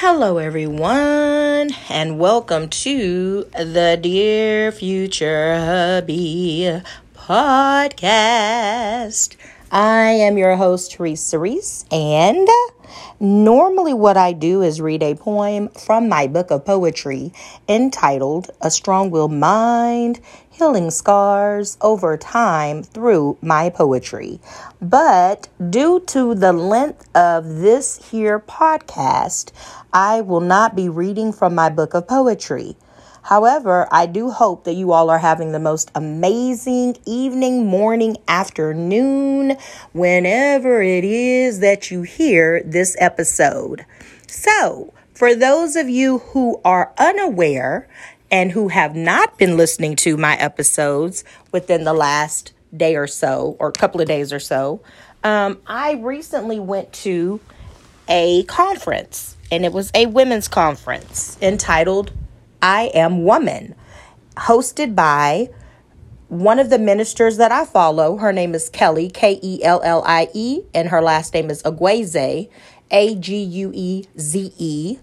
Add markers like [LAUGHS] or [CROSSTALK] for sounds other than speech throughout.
Hello, everyone, and welcome to the Dear Future Hubby podcast. I am your host, Teresa Reese, and normally what I do is read a poem from my book of poetry entitled A Strong Willed Mind Healing Scars Over Time Through My Poetry. But due to the length of this here podcast, I will not be reading from my book of poetry. However, I do hope that you all are having the most amazing evening, morning, afternoon, whenever it is that you hear this episode. So, for those of you who are unaware and who have not been listening to my episodes within the last day or so, or couple of days or so, um, I recently went to a conference, and it was a women's conference entitled I Am Woman, hosted by one of the ministers that I follow. Her name is Kellie, K E L L I E, and her last name is Agueze, A G U E Z E.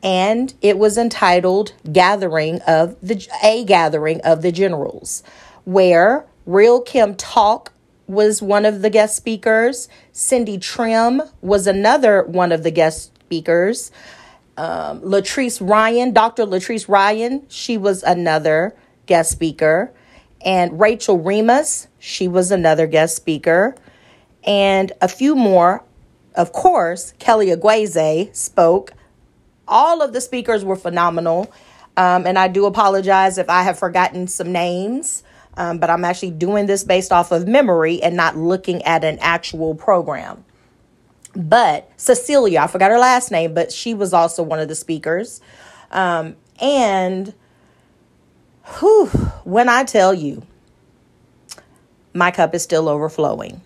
And it was entitled Gathering of the A Gathering of the Generals, where Real Kim Talk was one of the guest speakers. Cindy Trimm was another one of the guest speakers um, Latrice Ryan, Dr. Latrice Ryan, she was another guest speaker. And Rachel Remus, she was another guest speaker. And a few more. Of course, Kellie Agueze spoke. All of the speakers were phenomenal. Um, and I do apologize if I have forgotten some names, um, but I'm actually doing this based off of memory and not looking at an actual program. But Cecilia, I forgot her last name, but she was also one of the speakers. Um, and whew, when I tell you, my cup is still overflowing.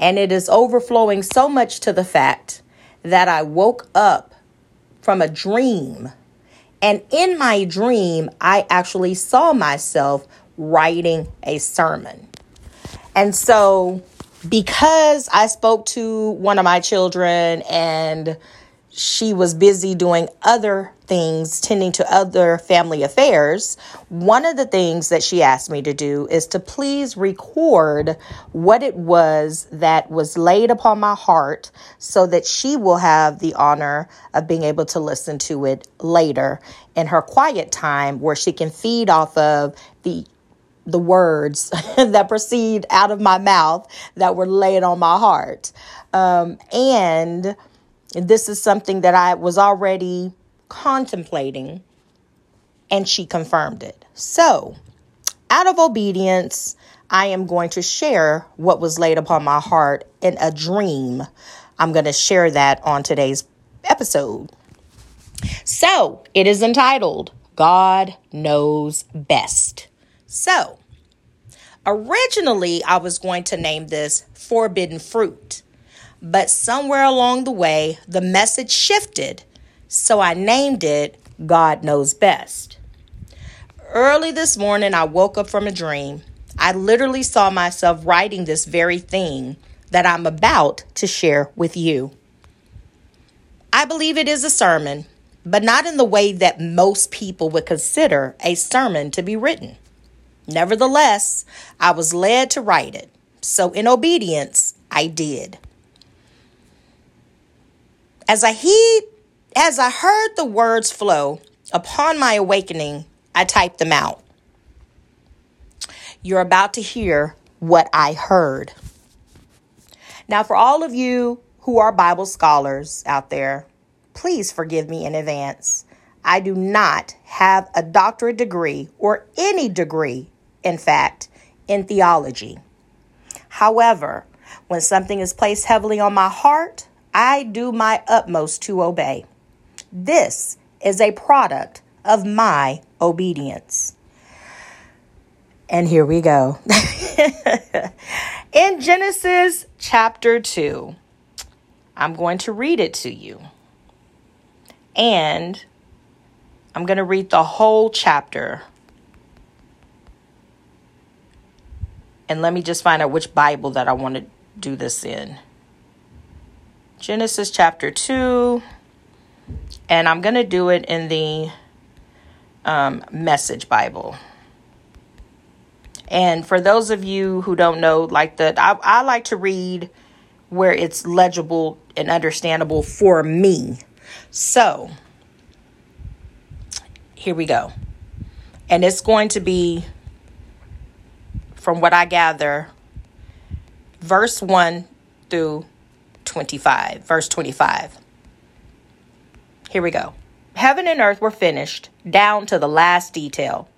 And it is overflowing so much to the fact that I woke up from a dream. And in my dream, I actually saw myself writing a sermon. And so because I spoke to one of my children and she was busy doing other things, tending to other family affairs, one of the things that she asked me to do is to please record what it was that was laid upon my heart so that she will have the honor of being able to listen to it later in her quiet time where she can feed off of the the words [LAUGHS] that proceed out of my mouth that were laid on my heart. Um, and this is something that I was already contemplating, and she confirmed it. So, out of obedience, I am going to share what was laid upon my heart in a dream. I'm going to share that on today's episode. So, it is entitled God Knows Best. So, originally I was going to name this Forbidden Fruit, but somewhere along the way, the message shifted, so I named it God Knows Best. Early this morning, I woke up from a dream. I literally saw myself writing this very thing that I'm about to share with you. I believe it is a sermon, but not in the way that most people would consider a sermon to be written. Nevertheless, I was led to write it. So, in obedience, I did. As I heed, as I heard the words flow upon my awakening, I typed them out. You're about to hear what I heard. Now, for all of you who are Bible scholars out there, please forgive me in advance. I do not have a doctorate degree or any degree in fact, in theology. However, when something is placed heavily on my heart, I do my utmost to obey. This is a product of my obedience. And here we go. [LAUGHS] in Genesis chapter 2, I'm going to read it to you. And I'm going to read the whole chapter And let me just find out which Bible that I want to do this in. Genesis chapter 2. And I'm going to do it in the um, Message Bible. And for those of you who don't know, like the, I, I like to read where it's legible and understandable for me. So, here we go. And it's going to be, from what I gather, verse 1 through 25. Verse 25. Here we go. Heaven and earth were finished, down to the last detail.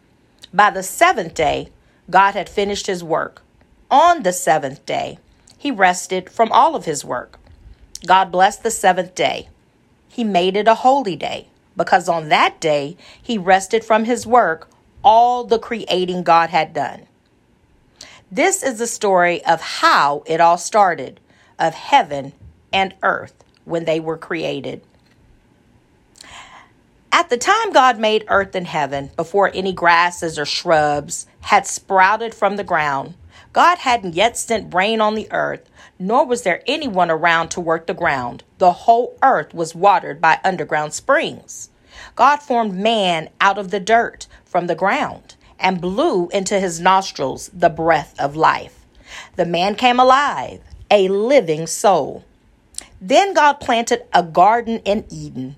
By the seventh day, God had finished his work. On the seventh day, he rested from all of his work. God blessed the seventh day. He made it a holy day because on that day he rested from his work, all the creating God had done. This is the story of how it all started, of heaven and earth when they were created. At the time God made earth and heaven, before any grasses or shrubs had sprouted from the ground, God hadn't yet sent rain on the earth, nor was there anyone around to work the ground. The whole earth was watered by underground springs. God formed man out of the dirt from the ground and blew into his nostrils the breath of life. The man came alive, a living soul. Then God planted a garden in Eden,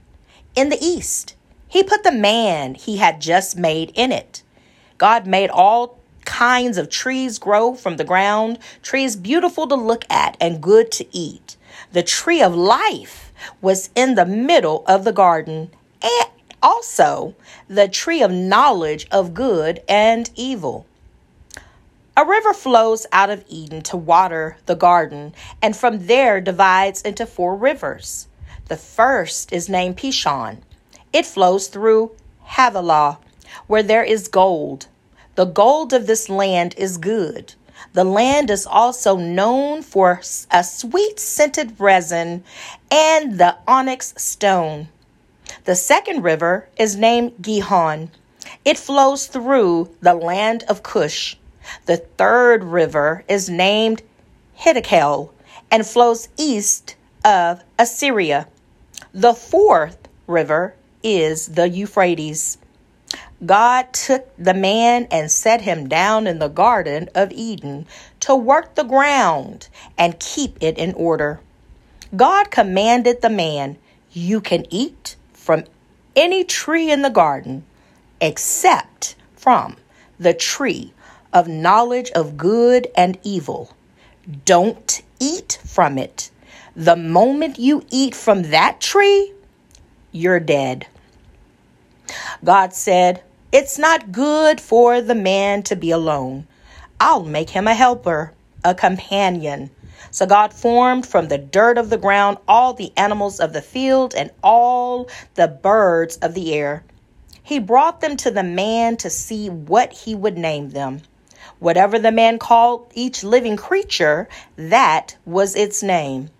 in the east. He put the man he had just made in it. God made all kinds of trees grow from the ground, trees beautiful to look at and good to eat. The tree of life was in the middle of the garden, also the tree of knowledge of good and evil. A river flows out of Eden to water the garden, and from there divides into four rivers. The first is named Pishon. It flows through Havilah, where there is gold. The gold of this land is good. The land is also known for a sweet scented resin and the onyx stone. The second river is named Gihon. It flows through the land of Cush. The third river is named Hiddekel and flows east of Assyria. The fourth river is the Euphrates. God took the man and set him down in the Garden of Eden to work the ground and keep it in order. God commanded the man, You can eat from any tree in the garden except from the tree of knowledge of good and evil. Don't eat from it. The moment you eat from that tree, you're dead. God said, It's not good for the man to be alone. I'll make him a helper, a companion. So God formed from the dirt of the ground all the animals of the field and all the birds of the air. He brought them to the man to see what he would name them. Whatever the man called each living creature, that was its name.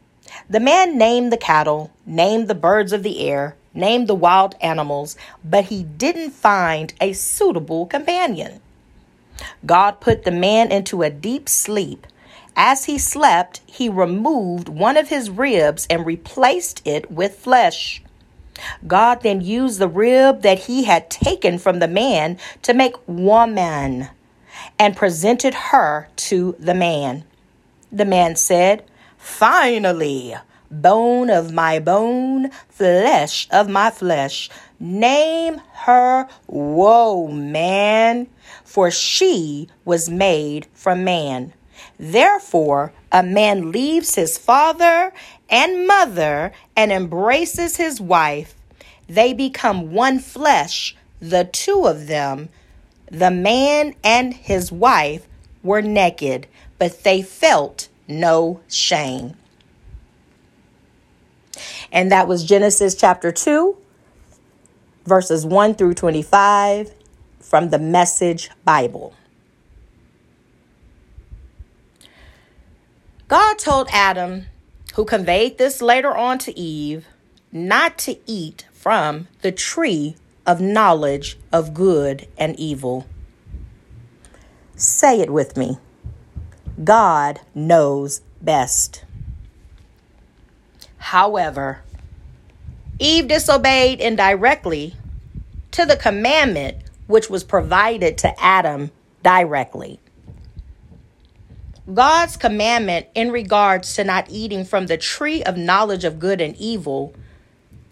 The man named the cattle, named the birds of the air, named the wild animals, but he didn't find a suitable companion. God put the man into a deep sleep as he slept, he removed one of his ribs and replaced it with flesh. God then used the rib that he had taken from the man to make woman and presented her to the man. The man said, Finally, bone of my bone, flesh of my flesh. Name her Woe Man, for she was made from man. Therefore, a man leaves his father and mother and embraces his wife. They become one flesh, the two of them. The man and his wife were naked, but they felt no shame. And that was Genesis chapter 2, verses 1 through 25 from the Message Bible. God told Adam, who conveyed this later on to Eve, not to eat from the tree of knowledge of good and evil. Say it with me God knows best. However, Eve disobeyed indirectly to the commandment which was provided to Adam directly. God's commandment in regards to not eating from the tree of knowledge of good and evil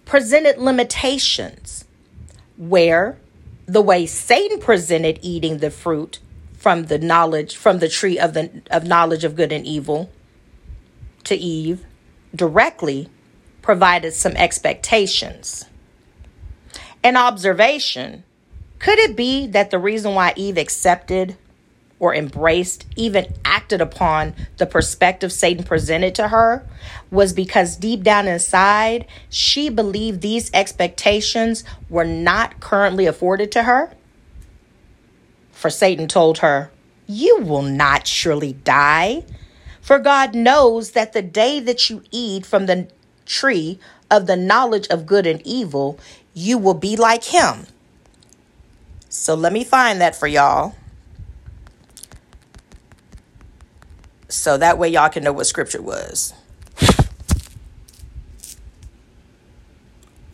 presented limitations, where the way Satan presented eating the fruit from the knowledge from the tree of the of knowledge of good and evil to Eve directly provided some expectations. An observation could it be that the reason why Eve accepted or embraced, even acted upon the perspective Satan presented to her was because deep down inside, she believed these expectations were not currently afforded to her? For Satan told her, You will not surely die. For God knows that the day that you eat from the tree of the knowledge of good and evil, you will be like him. So let me find that for y'all. So that way y'all can know what scripture was.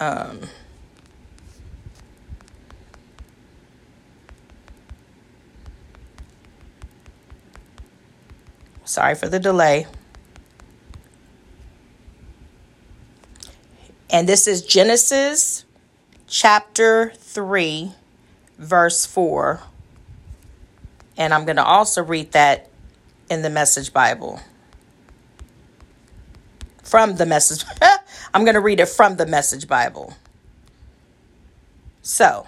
Um, sorry for the delay. And this is Genesis chapter 3, verse 4. And I'm going to also read that in the Message Bible. From the Message. [LAUGHS] I'm going to read it from the Message Bible. So,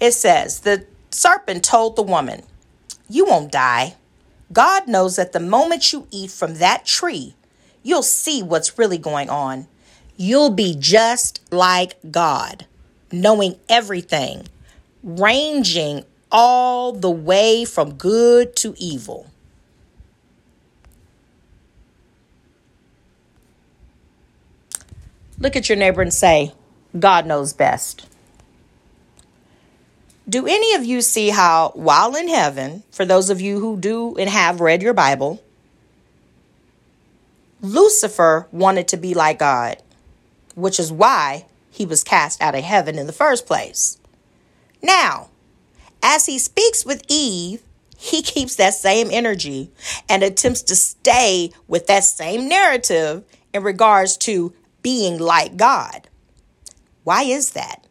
it says, The serpent told the woman, You won't die. God knows that the moment you eat from that tree, you'll see what's really going on. You'll be just like God, knowing everything, ranging all the way from good to evil. Look at your neighbor and say, God knows best. Do any of you see how, while in heaven, for those of you who do and have read your Bible, Lucifer wanted to be like God, which is why he was cast out of heaven in the first place. Now, as he speaks with Eve, he [LAUGHS] keeps that same energy and attempts to stay with that same narrative in regards to being like God. Why is that?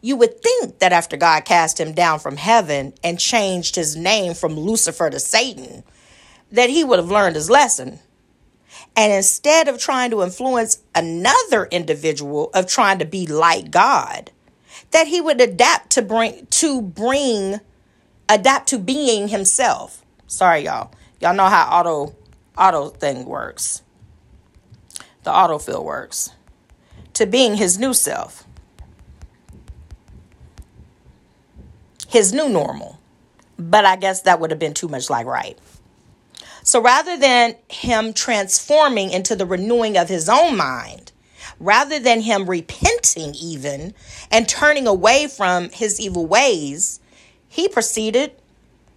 You would think that after God cast him down from heaven and changed his name from Lucifer to Satan, that he would have learned his lesson. And instead of trying to influence another individual of trying to be like God, that he would adapt to bring to bring adapt to being himself. Sorry y'all. Y'all know how auto auto thing works. The autofill works. To being his new self. His new normal. But I guess that would have been too much like right. So rather than him transforming into the renewing of his own mind, rather than him repenting even and turning away from his evil ways, he proceeded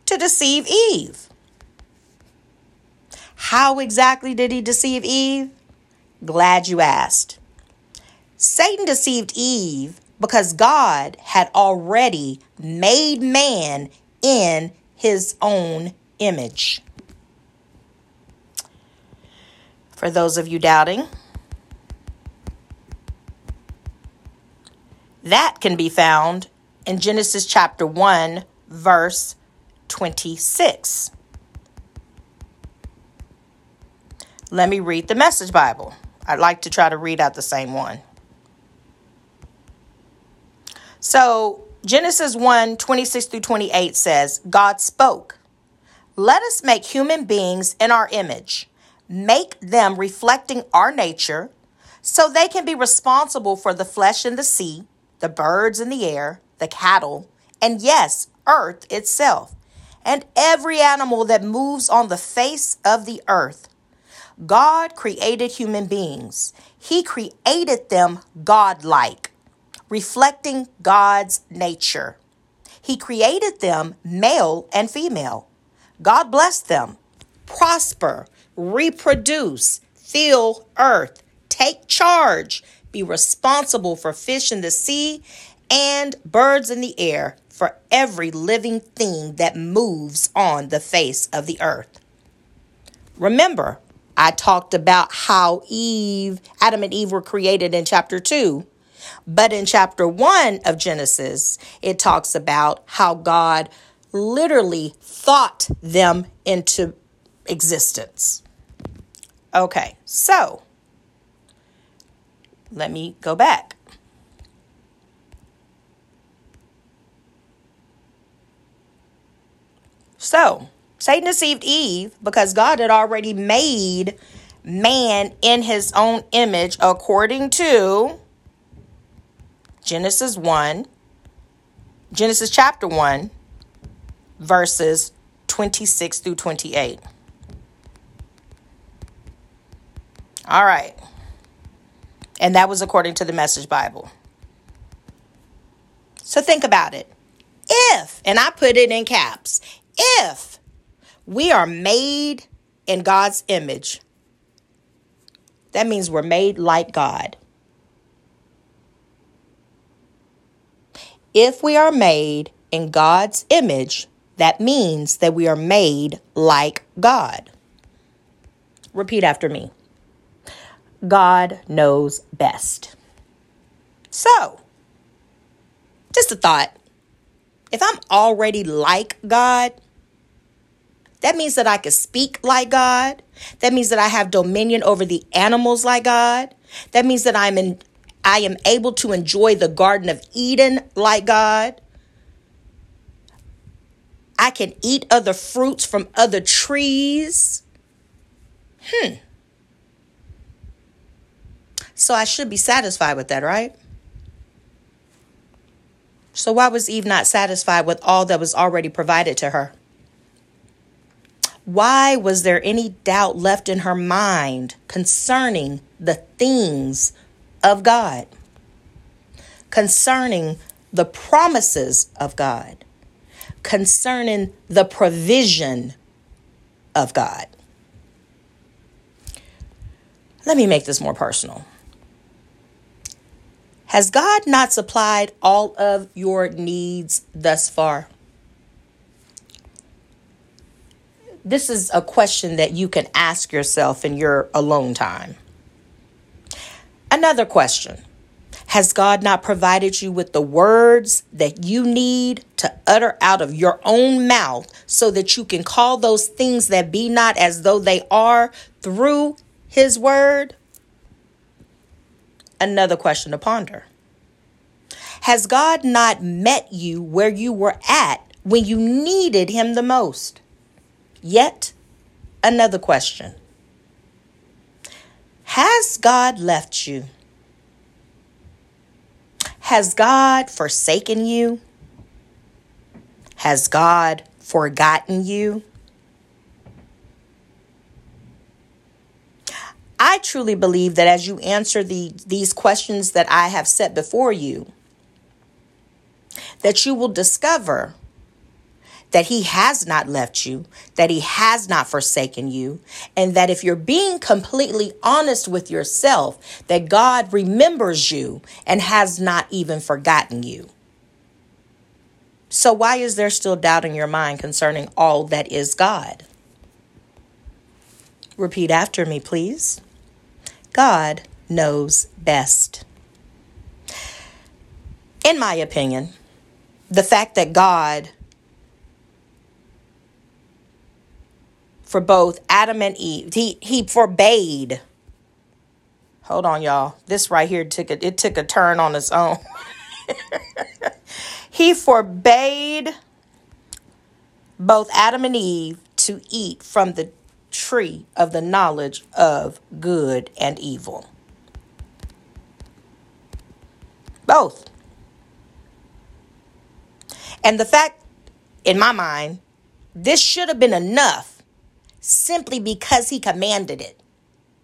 to deceive Eve. How exactly did he deceive Eve? Glad you asked. Satan deceived Eve because God had already made man in his own image. For those of you doubting, That can be found in Genesis chapter 1, verse 26. Let me read the Message Bible. I'd like to try to read out the same one. So, Genesis 1 26 through 28 says, God spoke, Let us make human beings in our image, make them reflecting our nature, so they can be responsible for the flesh and the sea the birds in the air, the cattle, and yes, earth itself, and every animal that moves on the face of the earth. God created human beings. He created them godlike, reflecting God's nature. He created them male and female. God blessed them. Prosper, reproduce, fill earth, take charge, be responsible for fish in the sea and birds in the air, for every living thing that moves on the face of the earth. Remember, I talked about how Eve, Adam and Eve were created in chapter 2. But in chapter 1 of Genesis, it talks about how God literally thought them into existence. Okay, so let me go back. So, Satan deceived Eve because God had already made man in his own image according to Genesis 1, Genesis chapter 1, verses 26 through 28. All right. And that was according to the Message Bible. So think about it. If, and I put it in caps, if we are made in God's image, that means we're made like God. If we are made in God's image, that means that we are made like God. Repeat after me God knows best. So, just a thought. If I'm already like God, that means that I can speak like God. That means that I have dominion over the animals like God. That means that I'm in I am able to enjoy the garden of Eden like God. I can eat other fruits from other trees. Hmm. So I should be satisfied with that, right? So why was Eve not satisfied with all that was already provided to her? Why was there any doubt left in her mind concerning the things of God? Concerning the promises of God? Concerning the provision of God? Let me make this more personal. Has God not supplied all of your needs thus far? This is a question that you can ask yourself in your alone time. Another question Has God not provided you with the words that you need to utter out of your own mouth so that you can call those things that be not as though they are through His word? Another question to ponder. Has God not met you where you were at when you needed Him the most? Yet another question Has God left you? Has God forsaken you? Has God forgotten you? I truly believe that as you answer the, these questions that I have set before you, that you will discover that he has not left you, that he has not forsaken you, and that if you're being completely honest with yourself, that God remembers you and has not even forgotten you. So, why is there still doubt in your mind concerning all that is God? Repeat after me, please. God knows best. In my opinion, the fact that God, for both Adam and Eve, he, he forbade. Hold on, y'all. This right here took a, it took a turn on its own. [LAUGHS] he forbade both Adam and Eve to eat from the tree of the knowledge of good and evil. Both. And the fact, in my mind, this should have been enough simply because he commanded it.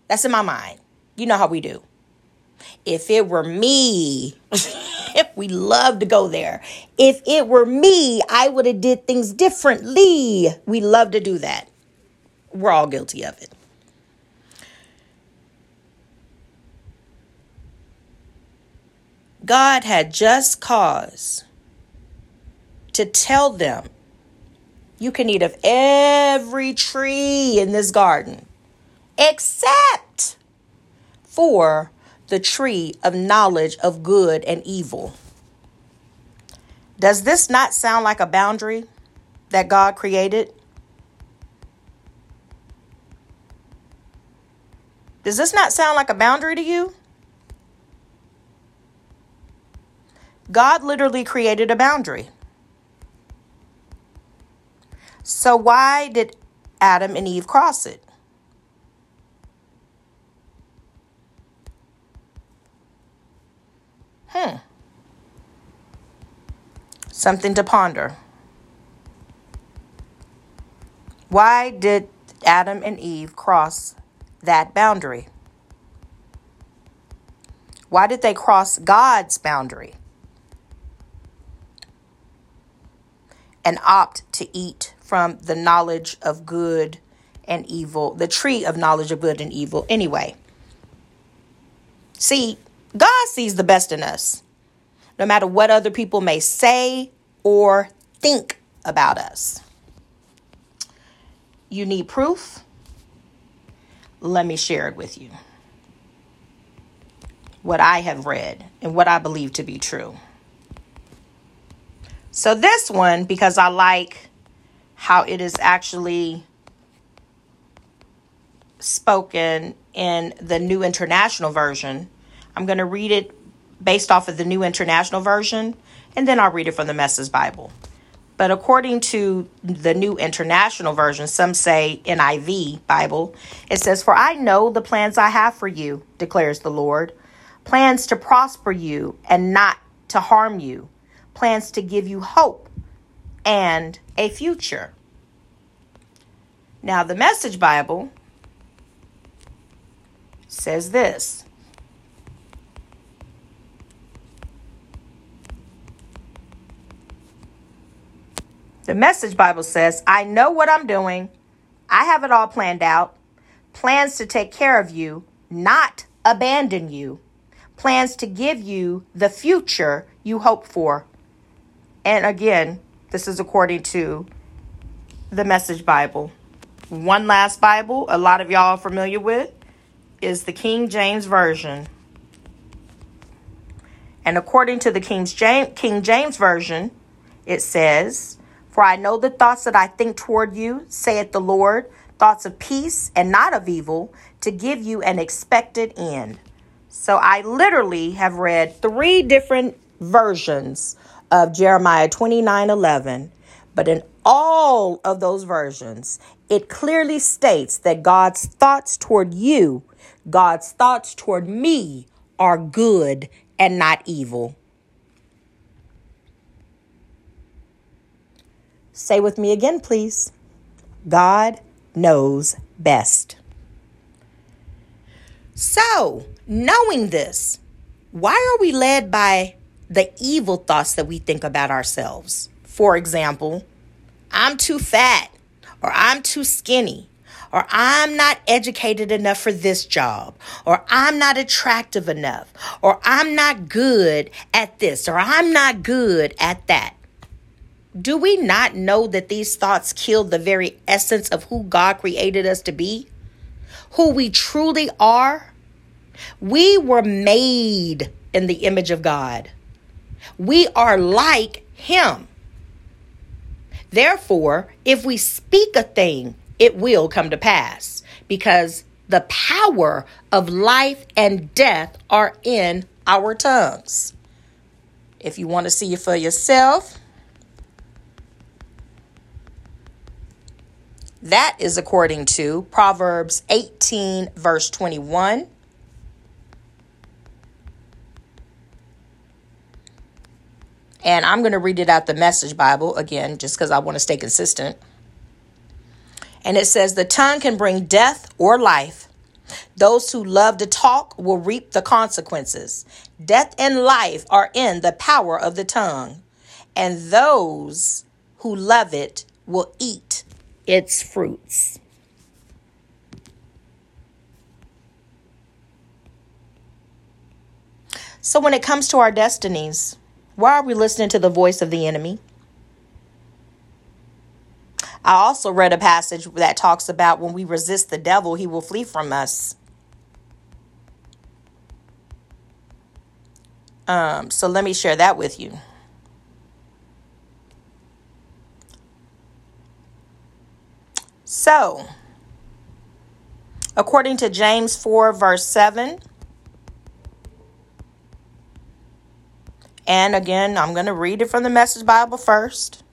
That's in my mind. You know how we do. If it were me, [LAUGHS] if we love to go there. If it were me, I would have did things differently. We love to do that. We're all guilty of it. God had just cause to tell them you can eat of every tree in this garden except for the tree of knowledge of good and evil. Does this not sound like a boundary that God created? Does this not sound like a boundary to you? God literally created a boundary. So, why did Adam and Eve cross it? Hmm. Something to ponder. Why did Adam and Eve cross that boundary? Why did they cross God's boundary and opt to eat from the knowledge of good and evil, the tree of knowledge of good and evil? Anyway, see, God sees the best in us, no matter what other people may say or think about us. You need proof? Let me share it with you. What I have read and what I believe to be true. So, this one, because I like how it is actually spoken in the New International Version, I'm going to read it based off of the New International Version, and then I'll read it from the Message Bible. But according to the New International Version, some say NIV Bible, it says, For I know the plans I have for you, declares the Lord. Plans to prosper you and not to harm you, plans to give you hope and a future. Now, the Message Bible says this The Message Bible says, I know what I'm doing. I have it all planned out. Plans to take care of you, not abandon you. Plans to give you the future you hope for. And again, this is according to the Message Bible. One last Bible, a lot of y'all are familiar with, is the King James Version. And according to the King James, King James Version, it says, for I know the thoughts that I think toward you, saith the Lord, thoughts of peace and not of evil, to give you an expected end. So I literally have read three different versions of Jeremiah 29 11, but in all of those versions, it clearly states that God's thoughts toward you, God's thoughts toward me, are good and not evil. Say with me again, please. God knows best. So, knowing this, why are we led by the evil thoughts that we think about ourselves? For example, I'm too fat, or I'm too skinny, or I'm not educated enough for this job, or I'm not attractive enough, or I'm not good at this, or I'm not good at that. Do we not know that these thoughts kill the very essence of who God created us to be? Who we truly are? We were made in the image of God. We are like Him. Therefore, if we speak a thing, it will come to pass because the power of life and death are in our tongues. If you want to see it for yourself, That is according to Proverbs 18, verse 21. And I'm going to read it out the Message Bible again, just because I want to stay consistent. And it says, The tongue can bring death or life. Those who love to talk will reap the consequences. Death and life are in the power of the tongue, and those who love it will eat its fruits. So, when it comes to our destinies, why are we listening to the voice of the enemy? I also read a passage that talks about when we resist the devil, he will flee from us. Um, so let me share that with you. So, according to James 4, verse 7, and again, I'm going to read it from the Message Bible first.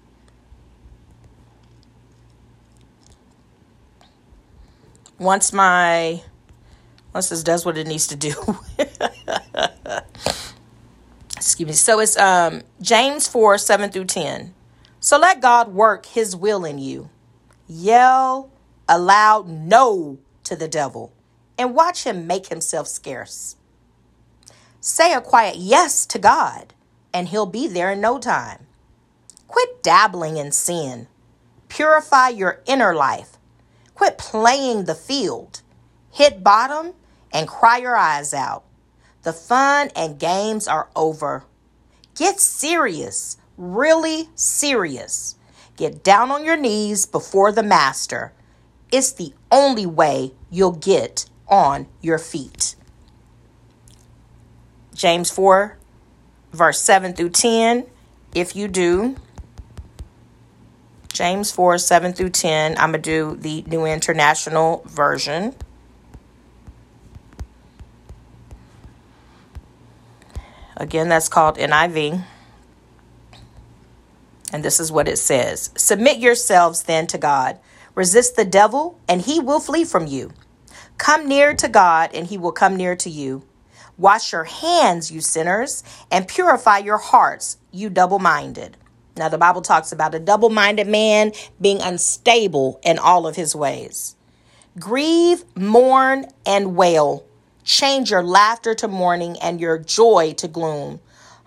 Once my once this does what it needs to do. [LAUGHS] Excuse me. So it's um James 4, 7 through 10. So let God work his will in you Yell a loud no to the devil and watch him make himself scarce. Say a quiet yes to God, and he'll be there in no time. Quit dabbling in sin. Purify your inner life. Quit playing the field. Hit bottom and cry your eyes out. The fun and games are over. Get serious, really serious. Get down on your knees before the Master. It's the only way you'll get on your feet. James 4, verse 7 through 10. If you do, James 4, 7 through 10, I'm going to do the New International Version. Again, that's called NIV. And this is what it says Submit yourselves then to God. Resist the devil, and he will flee from you. Come near to God, and he will come near to you. Wash your hands, you sinners, and purify your hearts, you double minded. Now, the Bible talks about a double minded man being unstable in all of his ways. Grieve, mourn, and wail. Change your laughter to mourning and your joy to gloom.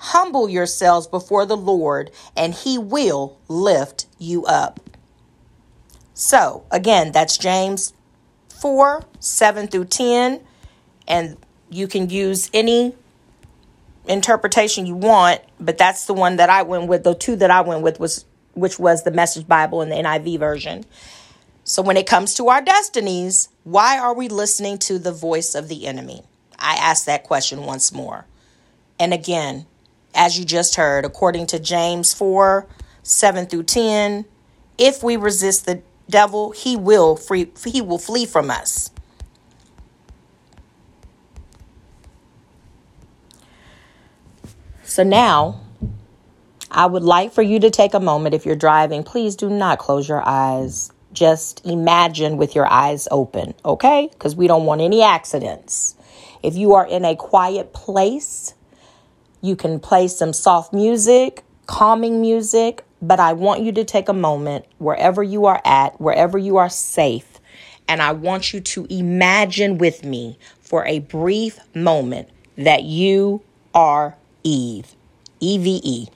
Humble yourselves before the Lord, and he will lift you up. So, again, that's James 4 7 through 10. And you can use any interpretation you want, but that's the one that I went with. The two that I went with was which was the Message Bible and the NIV version. So when it comes to our destinies, why are we listening to the voice of the enemy? I ask that question once more. And again, as you just heard, according to James 4 7 through 10. If we resist the devil, he will free he will flee from us. So now, I would like for you to take a moment if you're driving, please do not close your eyes. Just imagine with your eyes open, okay? Because we don't want any accidents. If you are in a quiet place, you can play some soft music, calming music, but I want you to take a moment wherever you are at, wherever you are safe, and I want you to imagine with me for a brief moment that you are Eve. E V E.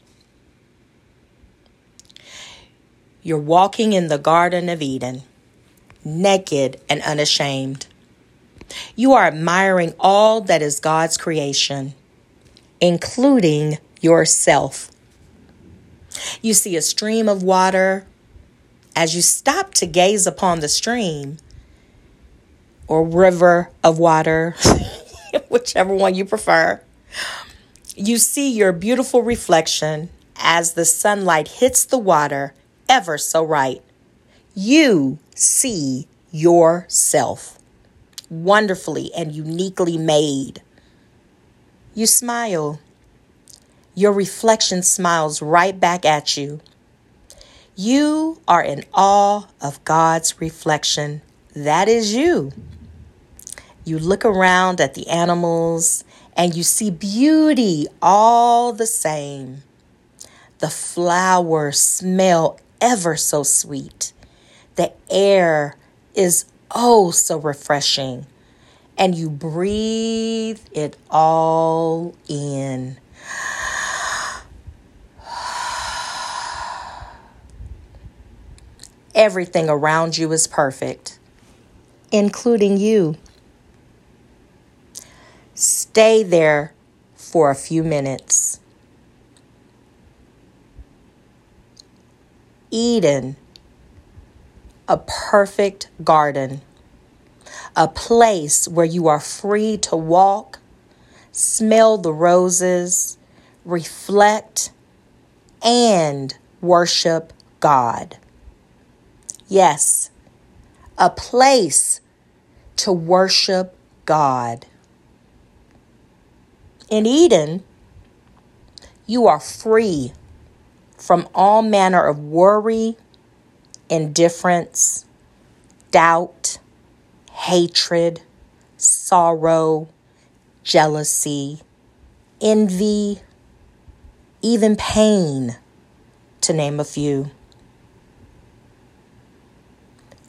You're walking in the Garden of Eden, naked and unashamed. You are admiring all that is God's creation including yourself. You see a stream of water. As you stop to gaze upon the stream or river of water, [LAUGHS] whichever one you prefer, you see your beautiful reflection as the sunlight hits the water ever so right. You see yourself wonderfully and uniquely made. You smile. Your reflection smiles right back at you. You are in awe of God's reflection. That is you. You look around at the animals and you see beauty all the same. The flowers smell ever so sweet. The air is oh so refreshing and you breathe it all in. Everything around you is perfect, including you. Stay there for a few minutes. Eden, a perfect garden, a place where you are free to walk, smell the roses, reflect, and worship God. Yes, a place to worship God. In Eden, you are free from all manner of worry, indifference, doubt, hatred, sorrow, jealousy, envy, even pain, to name a few.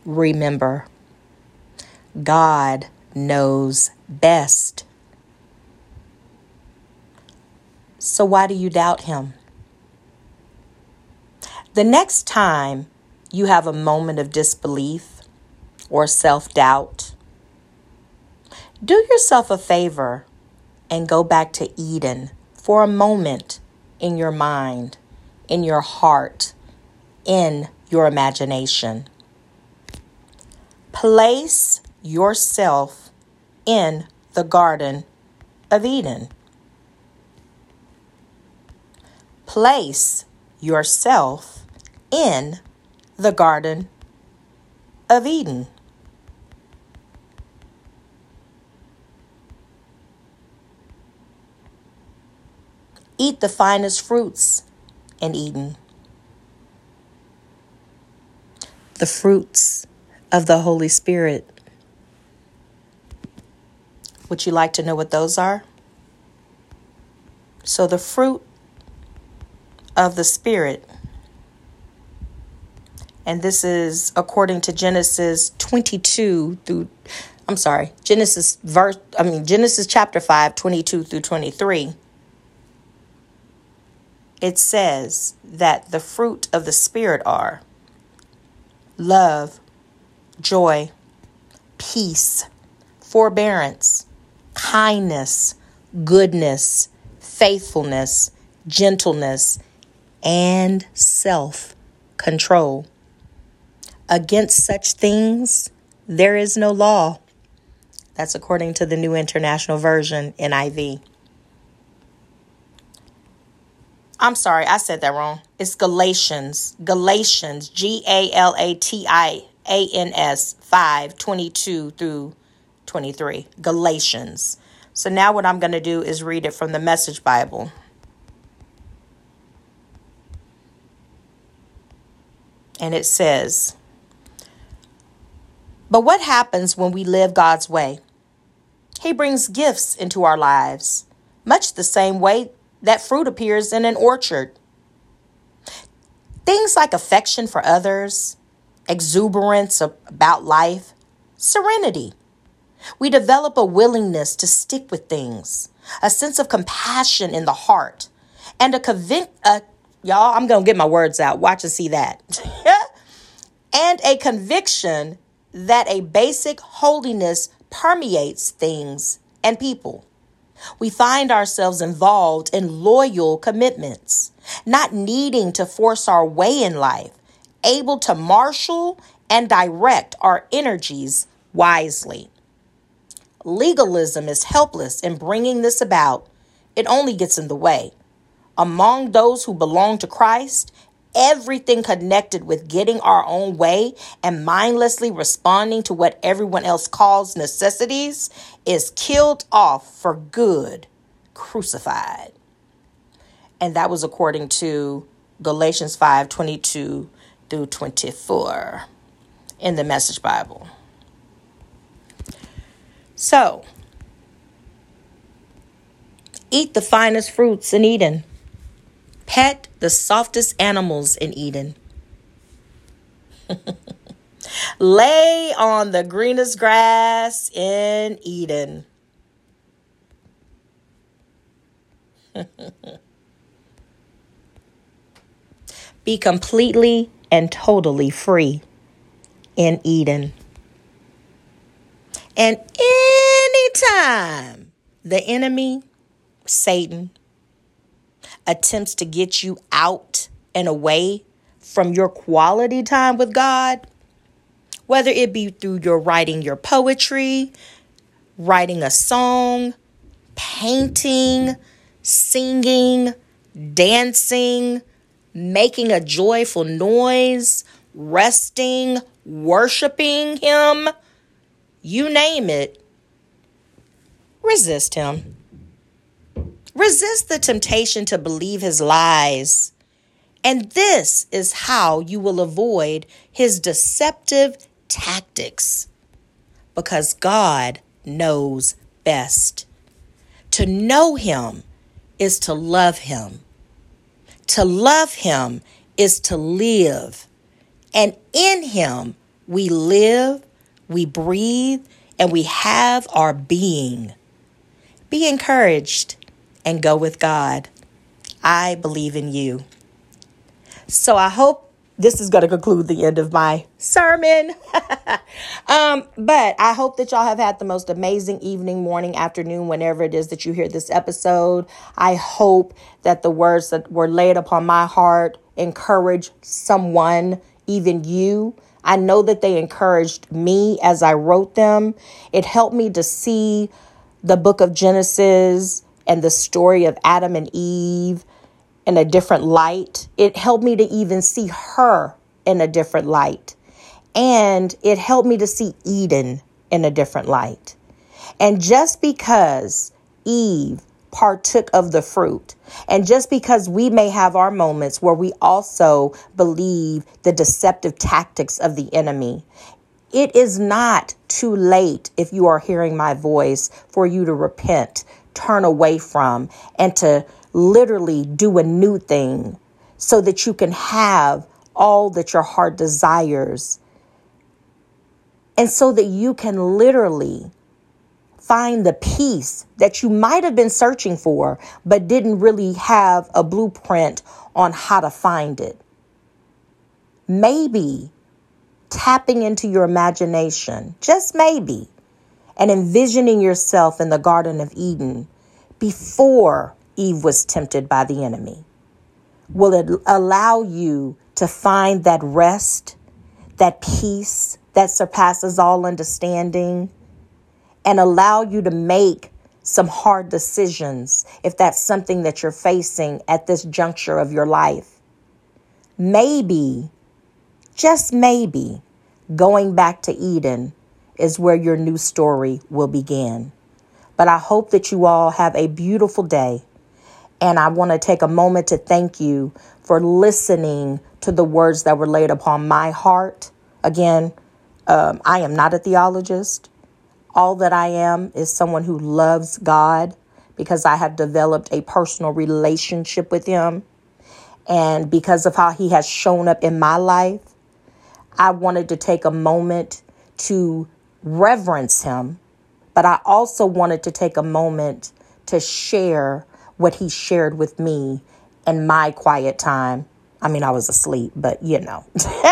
Remember, God knows best. So why do you doubt Him? The next time you have a moment of disbelief or self doubt, do yourself a favor and go back to Eden for a moment in your mind, in your heart, in your imagination. Place yourself in the Garden of Eden. Place yourself in the Garden of Eden. Eat the finest fruits in Eden. The fruits of the Holy Spirit. Would you like to know what those are? So, the fruit of the Spirit, and this is according to Genesis 22 through, I'm sorry, Genesis verse, I mean, Genesis chapter 5, 22 through 23. It says that the fruit of the Spirit are love, joy, peace, forbearance, kindness, goodness, faithfulness, gentleness, and self control. Against such things, there is no law. That's according to the New International Version, NIV. I'm sorry, I said that wrong. It's Galatians. Galatians, G A L A T I A N S 5 22 through 23. Galatians. So now what I'm going to do is read it from the Message Bible. And it says, But what happens when we live God's way? He brings gifts into our lives, much the same way that fruit appears in an orchard. Things like affection for others, exuberance about life, serenity. We develop a willingness to stick with things, a sense of compassion in the heart, and a convic- uh, y'all, I'm going to get my words out. Watch and see that. [LAUGHS] and a conviction that a basic holiness permeates things and people. We find ourselves involved in loyal commitments, not needing to force our way in life, able to marshal and direct our energies wisely. Legalism is helpless in bringing this about, it only gets in the way. Among those who belong to Christ, everything connected with getting our own way and mindlessly responding to what everyone else calls necessities is killed off for good, crucified. And that was according to Galatians 5 22 through 24 in the Message Bible. So, eat the finest fruits in Eden Pet the softest animals in Eden. [LAUGHS] Lay on the greenest grass in Eden. [LAUGHS] Be completely and totally free in Eden. And anytime the enemy Satan attempts to get you out and away from your quality time with God, whether it be through your writing your poetry, writing a song, painting, singing, dancing, making a joyful noise, resting, worshiping Him, you name it, resist Him. Resist the temptation to believe His lies. And this is how you will avoid His deceptive tactics because God knows best. To know Him is to love Him. To love Him is to live. And in Him, we live, we breathe, and we have our being. Be encouraged and go with God. I believe in you. So I hope this is going to conclude the end of my sermon. [LAUGHS] um, but I hope that y'all have had the most amazing evening, morning, afternoon, whenever it is that you hear this episode. I hope that the words that were laid upon my heart encourage someone, even you. I know that they encouraged me as I wrote them. It helped me to see the book of Genesis and the story of Adam and Eve in a different light. It helped me to even see her in a different light. And it helped me to see Eden in a different light. And just because Eve partook of the fruit, and just because we may have our moments where we also believe the deceptive tactics of the enemy, it is not too late if you are hearing my voice for you to repent, turn away from, and to literally do a new thing so that you can have all that your heart desires. And so that you can literally find the peace that you might have been searching for, but didn't really have a blueprint on how to find it. Maybe tapping into your imagination, just maybe, and envisioning yourself in the Garden of Eden before Eve was tempted by the enemy? Will it allow you to find that rest, that peace that surpasses all understanding, and allow you to make some hard decisions if that's something that you're facing at this juncture of your life? Maybe, just maybe, going back to Eden is where your new story will begin. But I hope that you all have a beautiful day and I want to take a moment to thank you for listening to the words that were laid upon my heart. Again, um, I am not a theologist. All that I am is someone who loves God because I have developed a personal relationship with Him. And because of how He has shown up in my life, I wanted to take a moment to reverence Him. But I also wanted to take a moment to share what he shared with me in my quiet time. I mean, I was asleep, but you know,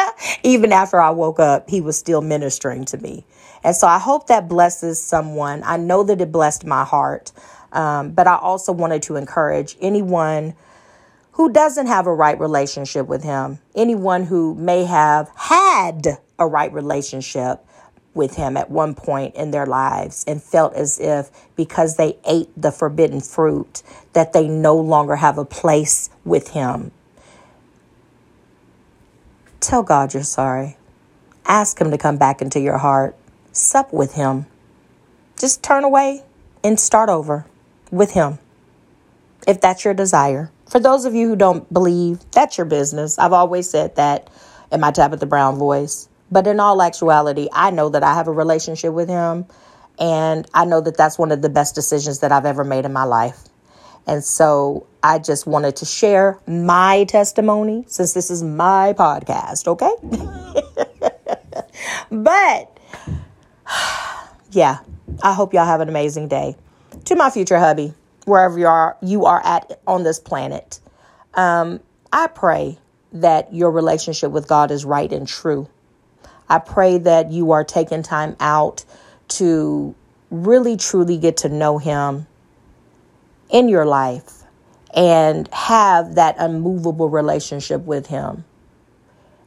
[LAUGHS] even after I woke up, he was still ministering to me. And so I hope that blesses someone. I know that it blessed my heart. Um, but I also wanted to encourage anyone who doesn't have a right relationship with him, anyone who may have had a right relationship, with him at one point in their lives and felt as if because they ate the forbidden fruit that they no longer have a place with him. Tell God you're sorry. Ask him to come back into your heart. Sup with him. Just turn away and start over with him if that's your desire. For those of you who don't believe, that's your business. I've always said that in my Tabitha Brown voice. But in all actuality, I know that I have a relationship with him. And I know that that's one of the best decisions that I've ever made in my life. And so I just wanted to share my testimony since this is my podcast, okay? [LAUGHS] but [SIGHS] yeah, I hope y'all have an amazing day. To my future hubby, wherever you are, you are at on this planet. Um, I pray that your relationship with God is right and true. I pray that you are taking time out to really truly get to know Him in your life and have that unmovable relationship with Him,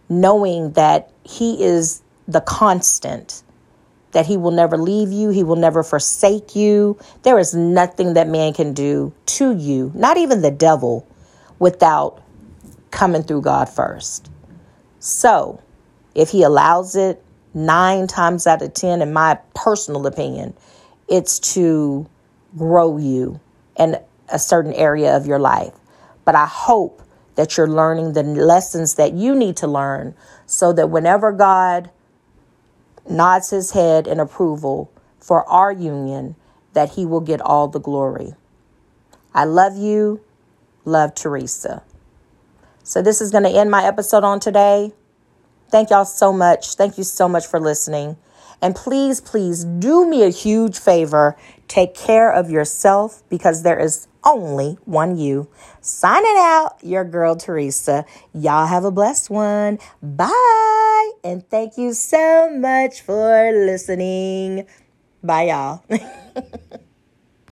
knowing that He is the constant, that He will never leave you, He will never forsake you. There is nothing that man can do to you, not even the devil, without coming through God first. So, if He allows it, nine times out of 10, in my personal opinion, it's to grow you in a certain area of your life. But I hope that you're learning the lessons that you need to learn so that whenever God nods his head in approval for our union, that he will get all the glory. I love you. Love Teresa. So, this is going to end my episode on today. Thank y'all so much. Thank you so much for listening. And please, please do me a huge favor. Take care of yourself because there is only one you. Signing out, your girl Teresa. Y'all have a blessed one. Bye. And thank you so much for listening. Bye, y'all. [LAUGHS]